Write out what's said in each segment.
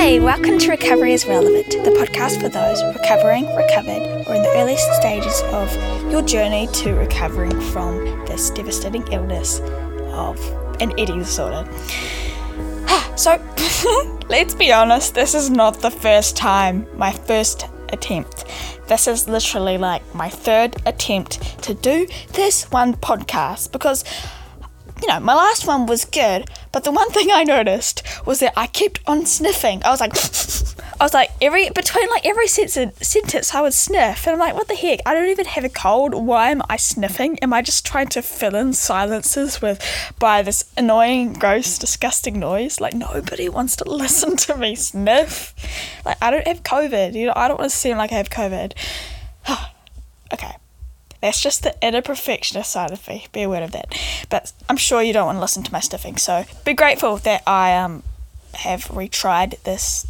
Hey, welcome to Recovery is Relevant, the podcast for those recovering, recovered, or in the earliest stages of your journey to recovering from this devastating illness of an eating disorder. so, let's be honest, this is not the first time, my first attempt. This is literally like my third attempt to do this one podcast because you know, my last one was good, but the one thing I noticed was that I kept on sniffing. I was like, I was like, every between like every sentence, sentence I would sniff, and I'm like, what the heck? I don't even have a cold. Why am I sniffing? Am I just trying to fill in silences with by this annoying, gross, disgusting noise? Like nobody wants to listen to me sniff. Like I don't have COVID. You know, I don't want to seem like I have COVID. okay. That's just the inner perfectionist side of me. Be aware of that. But I'm sure you don't want to listen to my stiffing. So be grateful that I um have retried this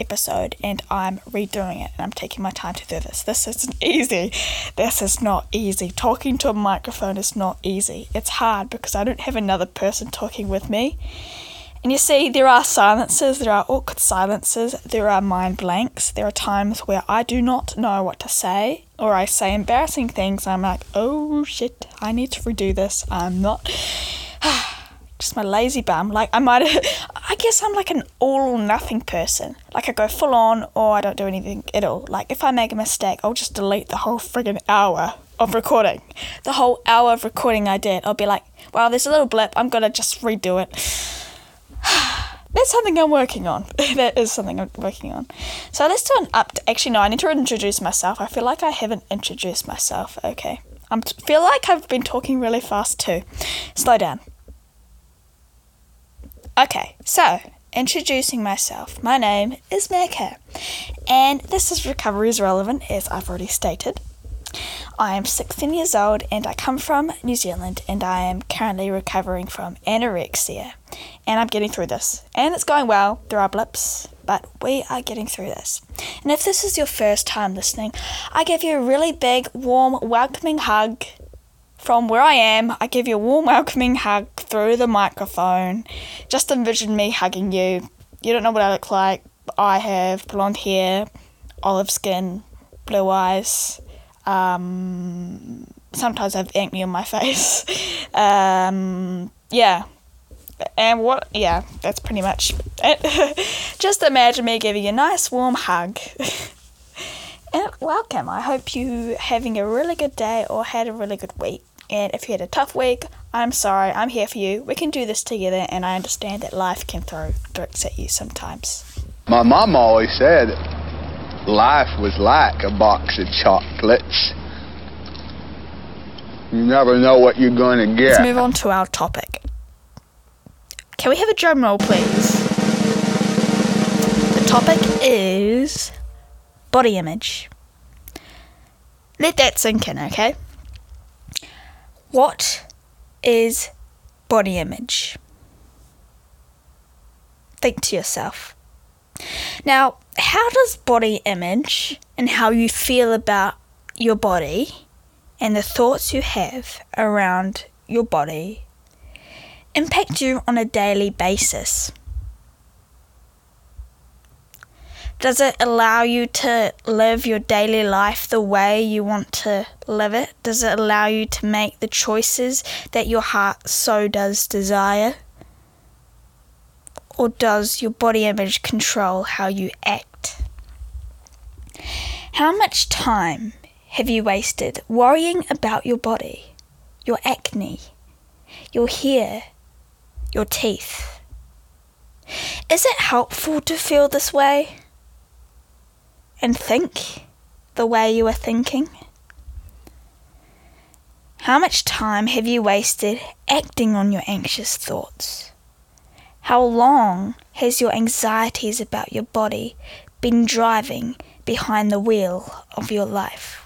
episode and I'm redoing it and I'm taking my time to do this. This isn't easy. This is not easy. Talking to a microphone is not easy. It's hard because I don't have another person talking with me. And you see, there are silences, there are awkward silences, there are mind blanks, there are times where I do not know what to say, or I say embarrassing things. I'm like, oh shit, I need to redo this. I'm not. Just my lazy bum. Like, I might I guess I'm like an all or nothing person. Like, I go full on, or I don't do anything at all. Like, if I make a mistake, I'll just delete the whole friggin' hour of recording. The whole hour of recording I did. I'll be like, well, there's a little blip, I'm gonna just redo it that's something I'm working on. that is something I'm working on. So let's do an up. Actually, no, I need to introduce myself. I feel like I haven't introduced myself. Okay. I feel like I've been talking really fast too. Slow down. Okay, so introducing myself. My name is Mecca, and this is Recovery is Relevant, as I've already stated. I am 16 years old and I come from New Zealand and I am currently recovering from anorexia. And I'm getting through this. And it's going well. There are blips, but we are getting through this. And if this is your first time listening, I give you a really big, warm, welcoming hug from where I am. I give you a warm, welcoming hug through the microphone. Just envision me hugging you. You don't know what I look like. I have blonde hair, olive skin, blue eyes, um, sometimes I have acne on my face. um, yeah. And what, yeah, that's pretty much it. Just imagine me giving you a nice warm hug. and welcome. I hope you having a really good day or had a really good week. And if you had a tough week, I'm sorry, I'm here for you. We can do this together, and I understand that life can throw bricks at you sometimes. My mom always said life was like a box of chocolates. You never know what you're going to get. Let's move on to our topic. Can we have a drum roll, please? The topic is body image. Let that sink in, okay? What is body image? Think to yourself. Now, how does body image and how you feel about your body and the thoughts you have around your body impact you on a daily basis? Does it allow you to live your daily life the way you want to live it? Does it allow you to make the choices that your heart so does desire? or does your body image control how you act? How much time have you wasted worrying about your body, your acne, your hair, your teeth? Is it helpful to feel this way and think the way you are thinking? How much time have you wasted acting on your anxious thoughts? How long has your anxieties about your body been driving behind the wheel of your life?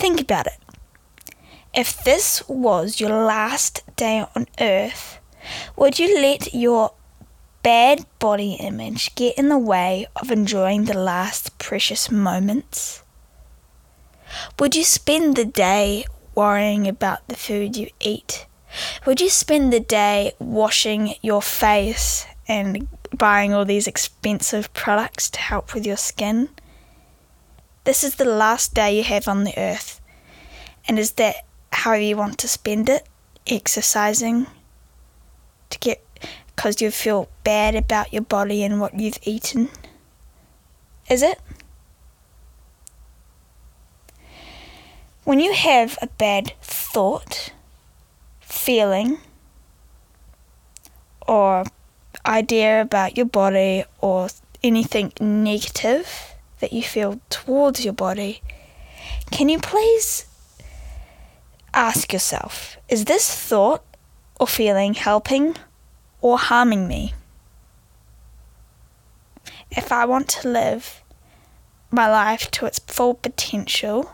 Think about it. If this was your last day on earth, would you let your bad body image get in the way of enjoying the last precious moments? Would you spend the day worrying about the food you eat would you spend the day washing your face and buying all these expensive products to help with your skin. This is the last day you have on the earth. And is that how you want to spend it? Exercising to get because you feel bad about your body and what you've eaten? Is it? When you have a bad thought, feeling, or idea about your body or anything negative that you feel towards your body, can you please ask yourself is this thought or feeling helping or harming me? If I want to live my life to its full potential,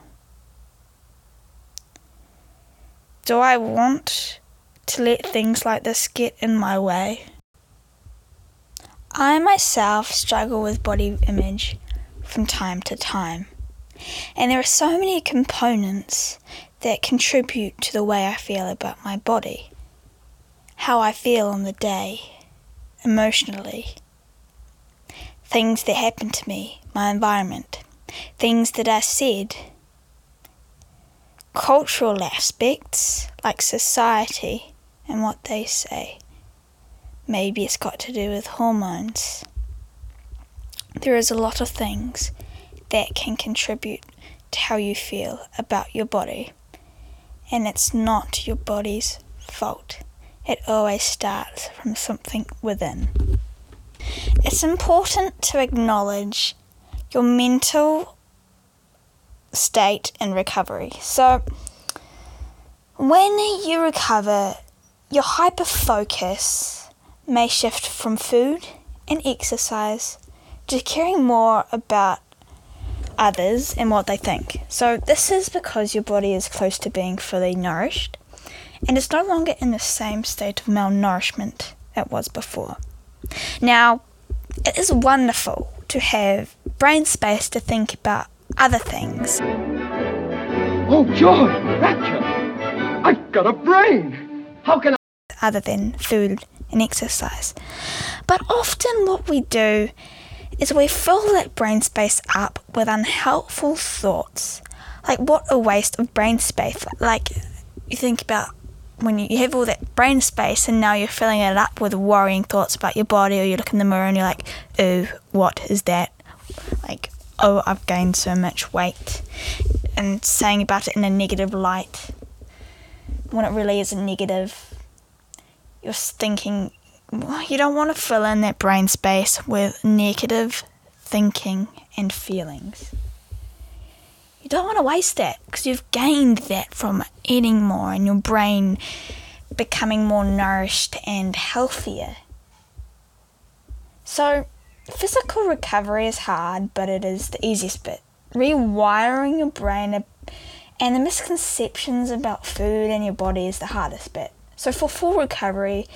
do I want to let things like this get in my way? I myself struggle with body image from time to time, and there are so many components that contribute to the way I feel about my body, how I feel on the day, emotionally, things that happen to me, my environment, things that are said cultural aspects like society and what they say. Maybe it's got to do with hormones. There is a lot of things that can contribute to how you feel about your body, and it's not your body's fault. It always starts from something within. It's important to acknowledge your mental state and recovery. So, when you recover, your hyper focus may shift from food and exercise to caring more about others and what they think. So, this is because your body is close to being fully nourished and it's no longer in the same state of malnourishment it was before. Now, it is wonderful to have brain space to think about other things. Oh, joy! Rapture! I've got a brain! How can I? Other than food and exercise. But often what we do is we fill that brain space up with unhelpful thoughts. Like, what a waste of brain space. Like, you think about when you have all that brain space and now you're filling it up with worrying thoughts about your body, or you look in the mirror and you're like, ooh, what is that? Like, oh, I've gained so much weight, and saying about it in a negative light when it really isn't negative. You're thinking, you don't want to fill in that brain space with negative thinking and feelings. You don't want to waste that because you've gained that from eating more and your brain becoming more nourished and healthier. So, Physical recovery is hard, but it is the easiest bit. Rewiring your brain and the misconceptions about food and your body is the hardest bit. So, for full recovery,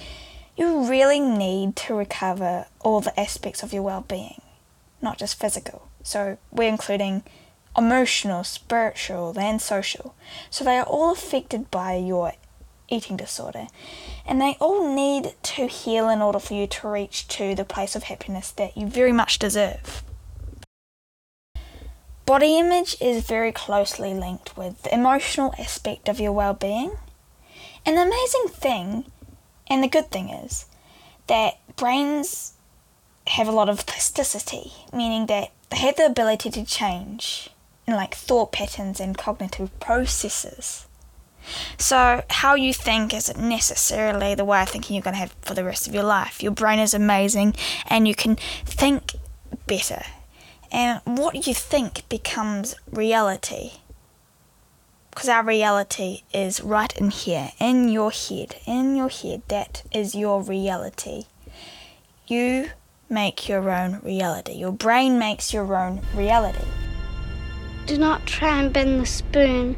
you really need to recover all the aspects of your well being, not just physical. So, we're including emotional, spiritual, and social. So, they are all affected by your eating disorder. And they all need to heal in order for you to reach to the place of happiness that you very much deserve. Body image is very closely linked with the emotional aspect of your well being. The amazing thing, and the good thing is, that brains have a lot of plasticity, meaning that they have the ability to change in like thought patterns and cognitive processes. So, how you think isn't necessarily the way of thinking you're going to have for the rest of your life. Your brain is amazing and you can think better. And what you think becomes reality. Because our reality is right in here, in your head. In your head, that is your reality. You make your own reality. Your brain makes your own reality. Do not try and bend the spoon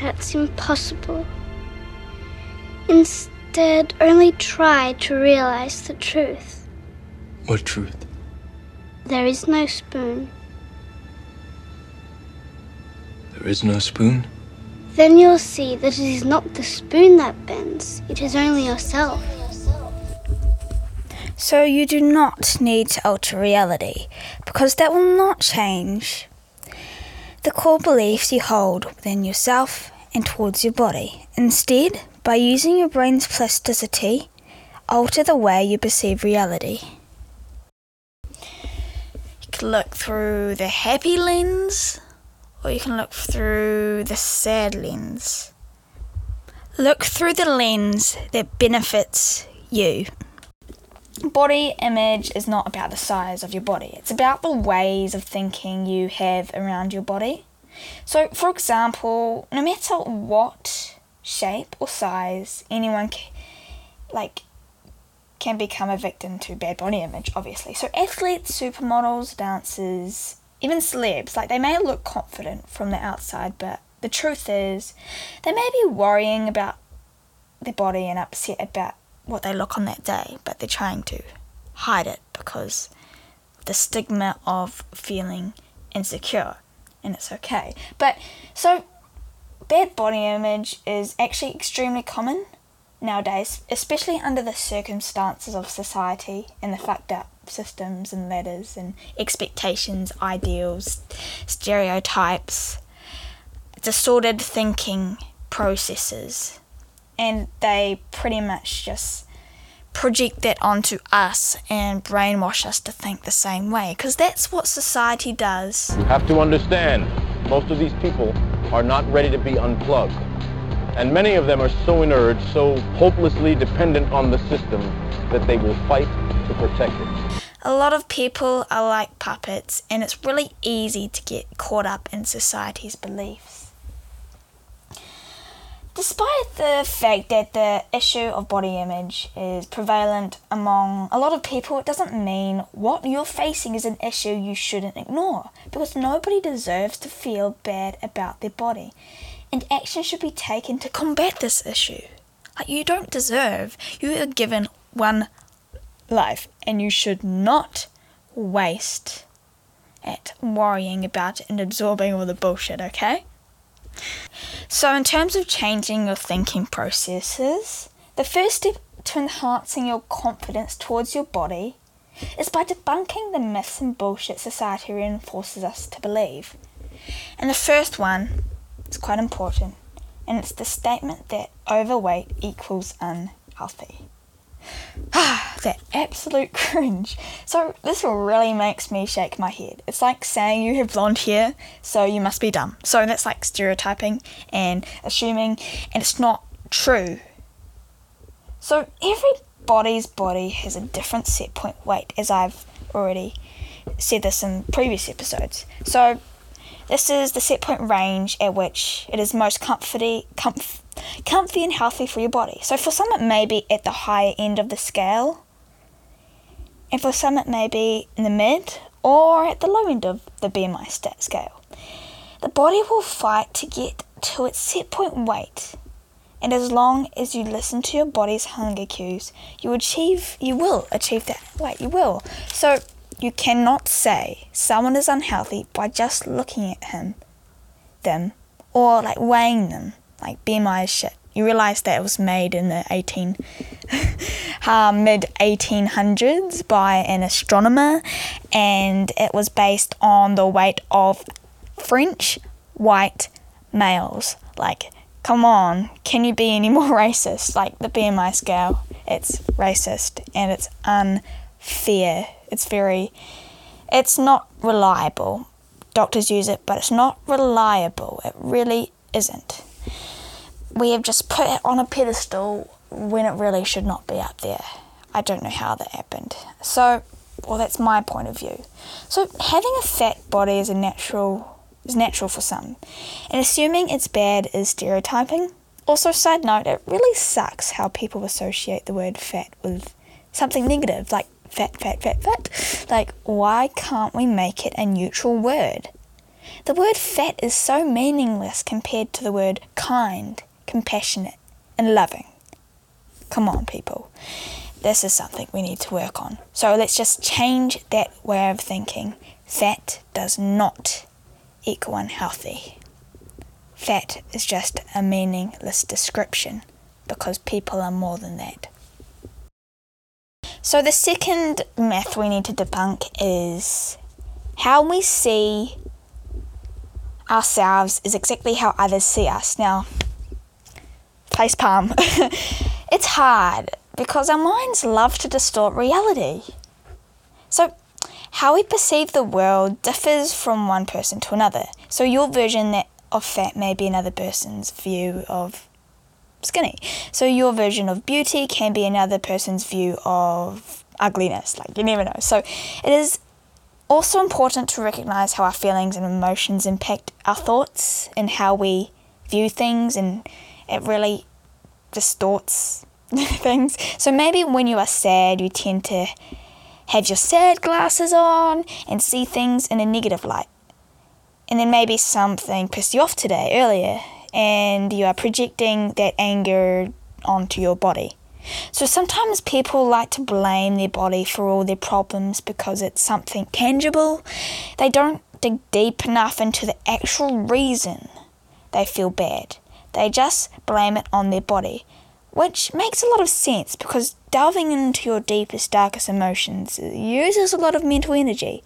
that's impossible. Instead, only try to realize the truth. What truth? There is no spoon. There is no spoon? Then you'll see that it is not the spoon that bends, it is only yourself. So you do not need to alter reality because that will not change the core beliefs you hold within yourself and towards your body. Instead, by using your brain's plasticity, alter the way you perceive reality. You can look through the happy lens or you can look through the sad lens. Look through the lens that benefits you. Body image is not about the size of your body, it's about the ways of thinking you have around your body. So, for example, no matter what shape or size anyone ca- like can become a victim to bad body image, obviously. So, athletes, supermodels, dancers, even celebs, like they may look confident from the outside, but the truth is they may be worrying about their body and upset about what they look on that day, but they're trying to hide it because the stigma of feeling insecure, and it's okay. But so bad body image is actually extremely common nowadays, especially under the circumstances of society and the fucked up systems and ladders and expectations, ideals, stereotypes, distorted thinking processes. And they pretty much just project that onto us and brainwash us to think the same way because that's what society does. You have to understand, most of these people are not ready to be unplugged. And many of them are so inert, so hopelessly dependent on the system that they will fight to protect it. A lot of people are like puppets, and it's really easy to get caught up in society's beliefs. Despite the fact that the issue of body image is prevalent among a lot of people, it doesn't mean what you're facing is an issue you shouldn't ignore because nobody deserves to feel bad about their body and action should be taken to combat this issue. Like, you don't deserve, you are given one life and you should not waste it worrying about it and absorbing all the bullshit, okay? So, in terms of changing your thinking processes, the first step to enhancing your confidence towards your body is by debunking the myths and bullshit society reinforces us to believe. And the first one is quite important, and it's the statement that overweight equals unhealthy. Ah, that absolute cringe. So, this really makes me shake my head. It's like saying you have blonde hair, so you must be dumb. So, that's like stereotyping and assuming, and it's not true. So, everybody's body has a different set point weight, as I've already said this in previous episodes. So, this is the set point range at which it is most comforty, comf- comfy and healthy for your body. So for some it may be at the higher end of the scale, and for some it may be in the mid or at the low end of the BMI stat scale. The body will fight to get to its set point weight, and as long as you listen to your body's hunger cues, you achieve you will achieve that weight. You will. So you cannot say someone is unhealthy by just looking at him, them, or like weighing them. Like BMI is shit. You realize that it was made in the 18, uh, mid 1800s by an astronomer, and it was based on the weight of French white males. Like, come on, can you be any more racist? Like the BMI scale, it's racist and it's unfair it's very, it's not reliable. Doctors use it, but it's not reliable. It really isn't. We have just put it on a pedestal when it really should not be up there. I don't know how that happened. So, well, that's my point of view. So, having a fat body is a natural is natural for some, and assuming it's bad is stereotyping. Also, side note, it really sucks how people associate the word fat with something negative, like fat, fat, fat, fat. Like, why can't we make it a neutral word? The word fat is so meaningless compared to the word kind, compassionate, and loving. Come on, people. This is something we need to work on. So let's just change that way of thinking. Fat does not equal unhealthy. Fat is just a meaningless description because people are more than that. So, the second myth we need to debunk is how we see ourselves is exactly how others see us. Now, face palm. it's hard because our minds love to distort reality. So, how we perceive the world differs from one person to another. So, your version of fat may be another person's view of skinny. So your version of beauty can be another person's view of ugliness. Like you never know. So it is also important to recognize how our feelings and emotions impact our thoughts and how we view things, and it really distorts things. So maybe when you are sad, you tend to have your sad glasses on and see things in a negative light. And then maybe something pissed you off today earlier and you are projecting that anger onto your body. So sometimes people like to blame their body for all their problems because it's something tangible. They don't dig deep enough into the actual reason they feel bad. They just blame it on their body, which makes a lot of sense because delving into your deepest, darkest emotions uses a lot of mental energy.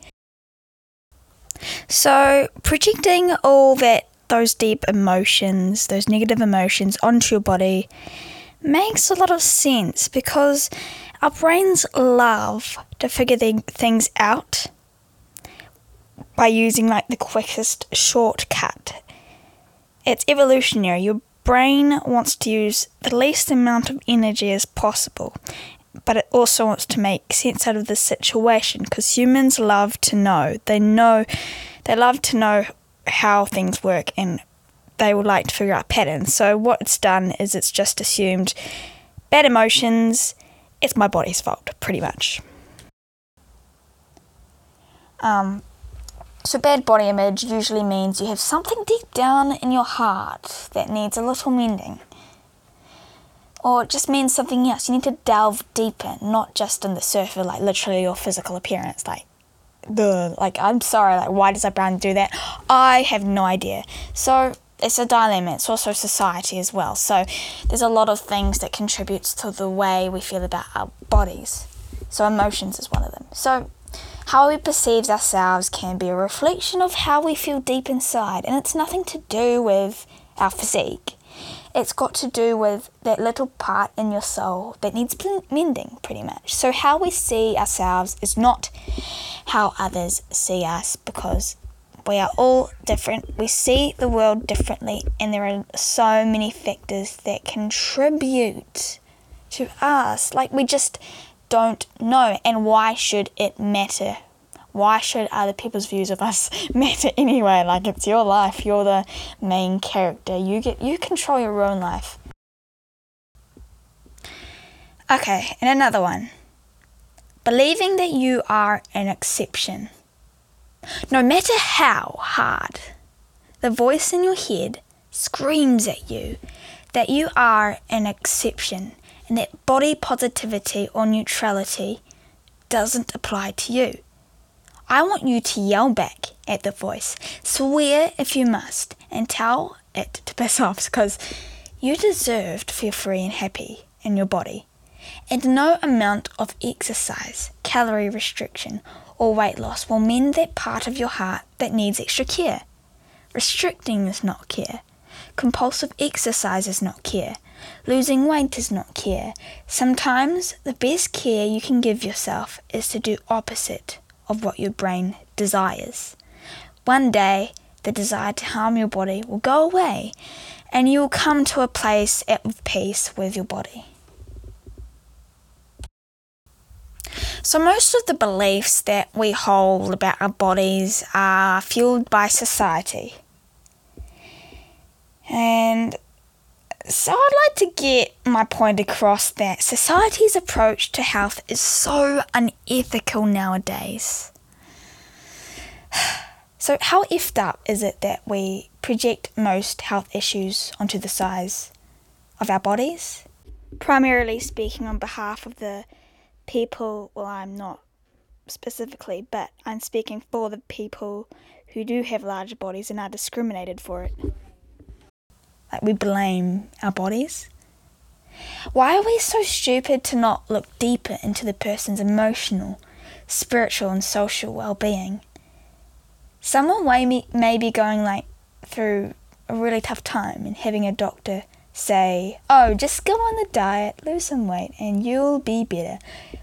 So, projecting all that those deep emotions, those negative emotions onto your body makes a lot of sense because our brains love to figure things out by using like the quickest shortcut. It's evolutionary. Your brain wants to use the least amount of energy as possible, but it also wants to make sense out of the situation because humans love to know. They know, they love to know how things work and they would like to figure out patterns. So what it's done is it's just assumed bad emotions, it's my body's fault, pretty much. Um, so bad body image usually means you have something deep down in your heart that needs a little mending. Or it just means something else. You need to delve deeper, not just in the surface, like literally your physical appearance. Like the like I'm sorry, like why does a brand do that? I have no idea. So it's a dilemma. It's also society as well. So there's a lot of things that contributes to the way we feel about our bodies. So emotions is one of them. So how we perceive ourselves can be a reflection of how we feel deep inside, and it's nothing to do with our physique. It's got to do with that little part in your soul that needs mending, pretty much. So, how we see ourselves is not how others see us because we are all different. We see the world differently, and there are so many factors that contribute to us. Like, we just don't know. And why should it matter? Why should other people's views of us matter anyway? Like, it's your life. You're the main character. You get you control your own life. Okay, and another one. Believing that you are an exception. No matter how hard the voice in your head screams at you that you are an exception and that body positivity or neutrality doesn't apply to you. I want you to yell back at the voice, swear if you must, and tell it to piss off because you deserve to feel free and happy in your body. And no amount of exercise, calorie restriction, or weight loss will mend that part of your heart that needs extra care. Restricting is not care. Compulsive exercise is not care. Losing weight is not care. Sometimes the best care you can give yourself is to do opposite of what your brain desires. One day, the desire to harm your body will go away and you will come to a place of peace with your body. So, most of the beliefs that we hold about our bodies are fueled by society. And so, I'd like to get my point across that society's approach to health is so unethical nowadays. So, how effed up is it that we project most health issues onto the size of our bodies? Primarily speaking on behalf of the people, well, I'm not specifically, but I'm speaking for the people who do have larger bodies and are discriminated for it. Like, we blame our bodies. Why are we so stupid to not look deeper into the person's emotional, spiritual, and social well being? Someone may, may be going like through a really tough time and having a doctor say, Oh, just go on the diet, lose some weight, and you'll be better.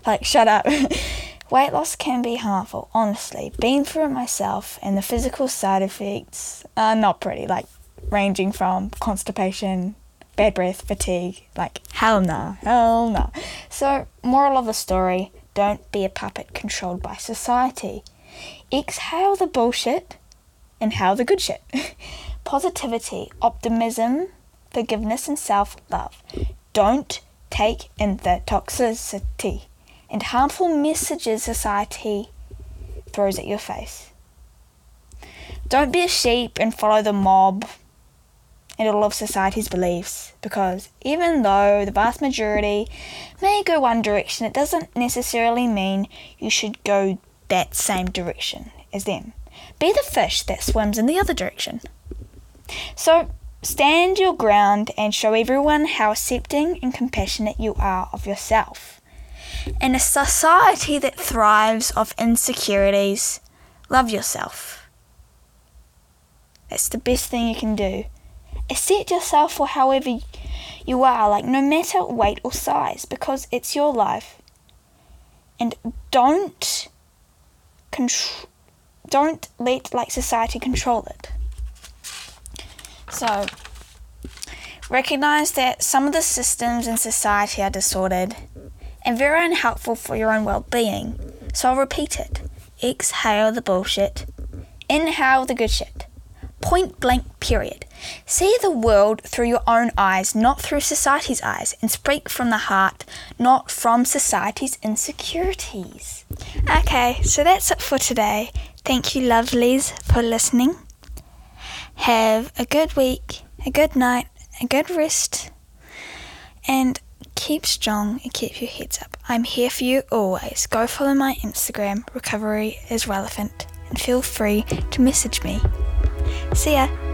Like, shut up. weight loss can be harmful, honestly. Been through it myself, and the physical side effects are not pretty, like ranging from constipation, bad breath, fatigue. Like, hell no, hell no. So, moral of the story don't be a puppet controlled by society. Exhale the bullshit, inhale the good shit. Positivity, optimism, forgiveness, and self love. Don't take in the toxicity and harmful messages society throws at your face. Don't be a sheep and follow the mob and all of society's beliefs because even though the vast majority may go one direction, it doesn't necessarily mean you should go that same direction as them. Be the fish that swims in the other direction. So, stand your ground and show everyone how accepting and compassionate you are of yourself. In a society that thrives off insecurities, love yourself. That's the best thing you can do. Accept yourself for however you are, like no matter weight or size, because it's your life. And don't control don't let like society control it. So recognize that some of the systems in society are disordered and very unhelpful for your own well-being. So I'll repeat it. Exhale the bullshit. Inhale the good shit. Point blank period. See the world through your own eyes, not through society's eyes, and speak from the heart, not from society's insecurities. Okay, so that's it for today. Thank you, lovelies, for listening. Have a good week, a good night, a good rest, and keep strong and keep your heads up. I'm here for you always. Go follow my Instagram, Recovery is Relevant, and feel free to message me. See ya!